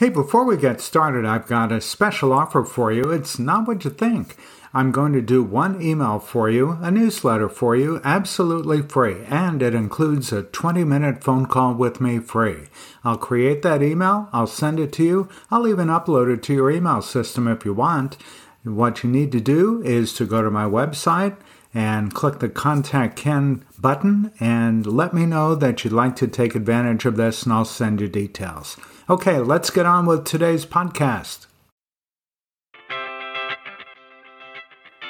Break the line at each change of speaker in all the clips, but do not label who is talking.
Hey, before we get started, I've got a special offer for you. It's not what you think. I'm going to do one email for you, a newsletter for you, absolutely free, and it includes a 20 minute phone call with me free. I'll create that email, I'll send it to you, I'll even upload it to your email system if you want. What you need to do is to go to my website and click the Contact Ken button and let me know that you'd like to take advantage of this, and I'll send you details. Okay, let's get on with today's podcast.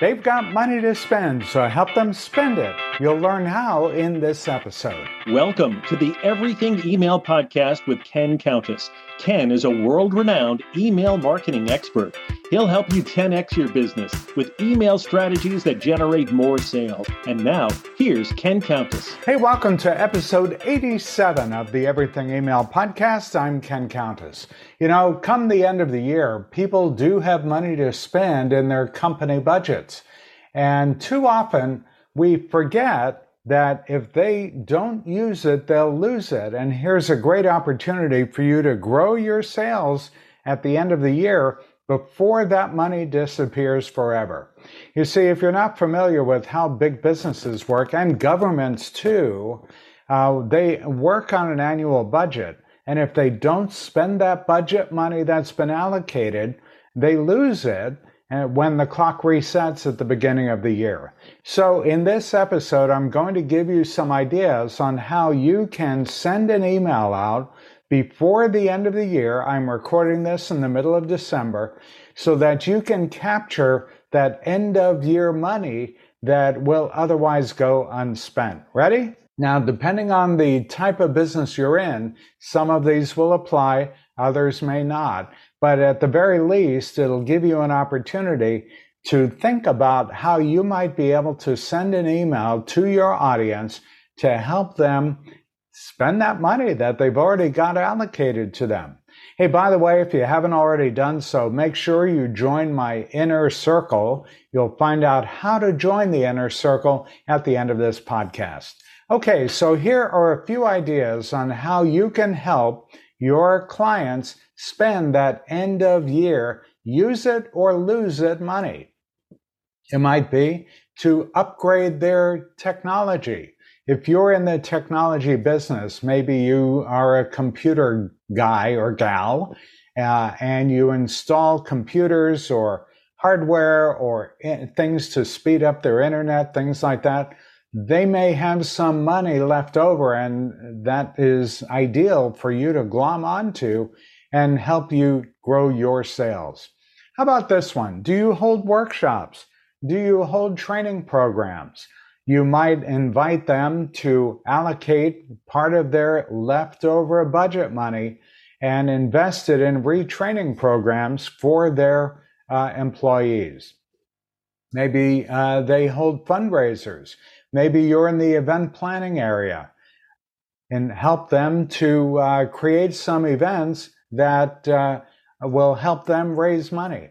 They've got money to spend, so help them spend it. You'll learn how in this episode.
Welcome to the Everything Email Podcast with Ken Countess. Ken is a world renowned email marketing expert. He'll help you 10x your business with email strategies that generate more sales. And now, here's Ken Countess.
Hey, welcome to episode 87 of the Everything Email Podcast. I'm Ken Countess. You know, come the end of the year, people do have money to spend in their company budgets. And too often, we forget that if they don't use it, they'll lose it. And here's a great opportunity for you to grow your sales at the end of the year before that money disappears forever. You see, if you're not familiar with how big businesses work and governments too, uh, they work on an annual budget. And if they don't spend that budget money that's been allocated, they lose it when the clock resets at the beginning of the year. So, in this episode, I'm going to give you some ideas on how you can send an email out before the end of the year. I'm recording this in the middle of December so that you can capture that end of year money that will otherwise go unspent. Ready? Now, depending on the type of business you're in, some of these will apply, others may not. But at the very least, it'll give you an opportunity to think about how you might be able to send an email to your audience to help them spend that money that they've already got allocated to them. Hey, by the way, if you haven't already done so, make sure you join my inner circle. You'll find out how to join the inner circle at the end of this podcast. Okay, so here are a few ideas on how you can help your clients spend that end of year, use it or lose it money. It might be to upgrade their technology. If you're in the technology business, maybe you are a computer guy or gal, uh, and you install computers or hardware or things to speed up their internet, things like that. They may have some money left over, and that is ideal for you to glom onto and help you grow your sales. How about this one? Do you hold workshops? Do you hold training programs? You might invite them to allocate part of their leftover budget money and invest it in retraining programs for their uh, employees. Maybe uh, they hold fundraisers. Maybe you're in the event planning area and help them to uh, create some events that uh, will help them raise money.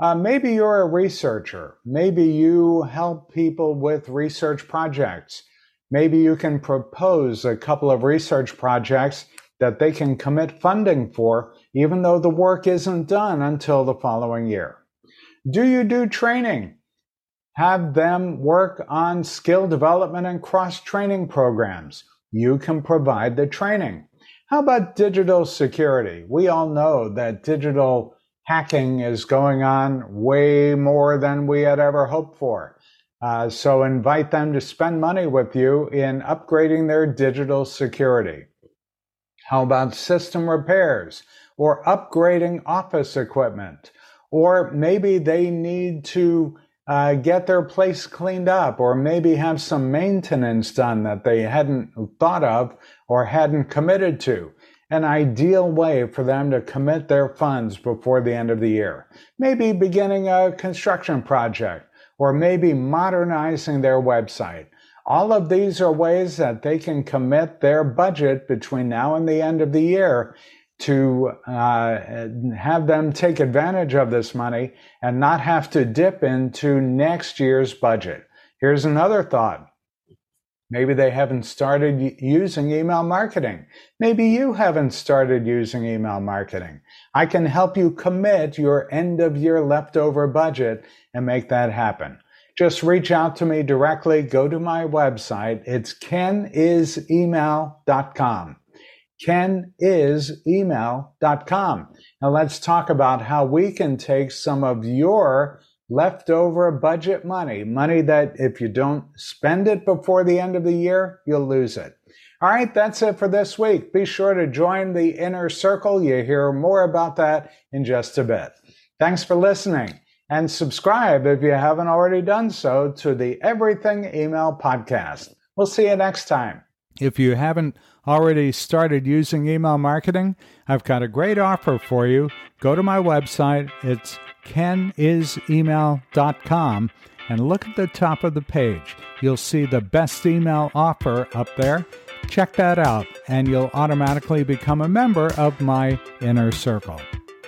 Uh, maybe you're a researcher. Maybe you help people with research projects. Maybe you can propose a couple of research projects that they can commit funding for, even though the work isn't done until the following year. Do you do training? Have them work on skill development and cross training programs. You can provide the training. How about digital security? We all know that digital hacking is going on way more than we had ever hoped for. Uh, so invite them to spend money with you in upgrading their digital security. How about system repairs or upgrading office equipment? Or maybe they need to uh, get their place cleaned up or maybe have some maintenance done that they hadn't thought of or hadn't committed to. An ideal way for them to commit their funds before the end of the year. Maybe beginning a construction project or maybe modernizing their website. All of these are ways that they can commit their budget between now and the end of the year to uh, have them take advantage of this money and not have to dip into next year's budget. Here's another thought. Maybe they haven't started using email marketing. Maybe you haven't started using email marketing. I can help you commit your end of year leftover budget and make that happen. Just reach out to me directly. Go to my website. It's kenisemail.com. Kenisemail.com. Now let's talk about how we can take some of your leftover budget money, money that if you don't spend it before the end of the year, you'll lose it. All right, that's it for this week. Be sure to join the inner circle. You hear more about that in just a bit. Thanks for listening and subscribe if you haven't already done so to the Everything Email Podcast. We'll see you next time. If you haven't already started using email marketing, I've got a great offer for you. Go to my website. It's kenisemail.com and look at the top of the page. You'll see the best email offer up there. Check that out, and you'll automatically become a member of my inner circle.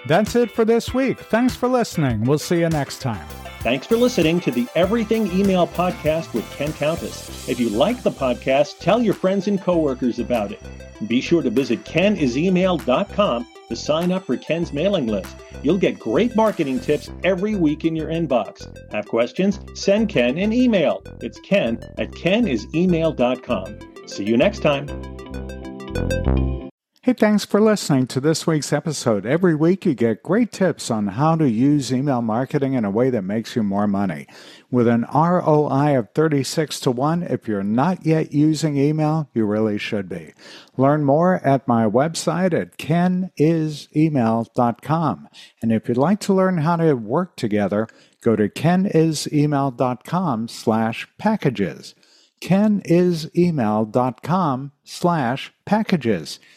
That's it for this week. Thanks for listening. We'll see you next time.
Thanks for listening to the Everything Email Podcast with Ken Countess. If you like the podcast, tell your friends and coworkers about it. Be sure to visit kenisemail.com to sign up for Ken's mailing list. You'll get great marketing tips every week in your inbox. Have questions? Send Ken an email. It's ken at kenisemail.com. See you next time.
Hey, thanks for listening to this week's episode. Every week you get great tips on how to use email marketing in a way that makes you more money. With an ROI of 36 to 1, if you're not yet using email, you really should be. Learn more at my website at kenisemail.com. And if you'd like to learn how to work together, go to kenisemail.com slash packages kenisemail.com slash packages.